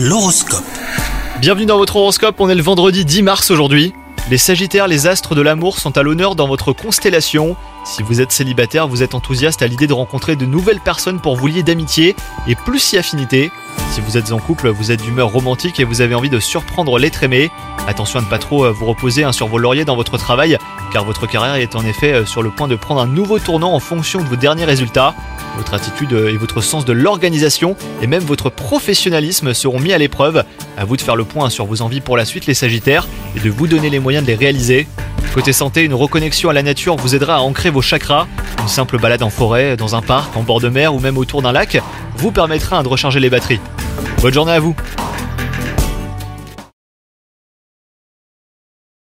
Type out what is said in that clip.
L'horoscope. Bienvenue dans votre horoscope, on est le vendredi 10 mars aujourd'hui. Les Sagittaires, les astres de l'amour sont à l'honneur dans votre constellation. Si vous êtes célibataire, vous êtes enthousiaste à l'idée de rencontrer de nouvelles personnes pour vous lier d'amitié et plus si affinité. Si vous êtes en couple, vous êtes d'humeur romantique et vous avez envie de surprendre l'être aimé. Attention à ne pas trop euh, vous reposer hein, sur vos lauriers dans votre travail, car votre carrière est en effet euh, sur le point de prendre un nouveau tournant en fonction de vos derniers résultats. Votre attitude et votre sens de l'organisation et même votre professionnalisme seront mis à l'épreuve. À vous de faire le point sur vos envies pour la suite les Sagittaires et de vous donner les moyens de les réaliser. Côté santé, une reconnexion à la nature vous aidera à ancrer vos chakras. Une simple balade en forêt, dans un parc, en bord de mer ou même autour d'un lac vous permettra de recharger les batteries. Bonne journée à vous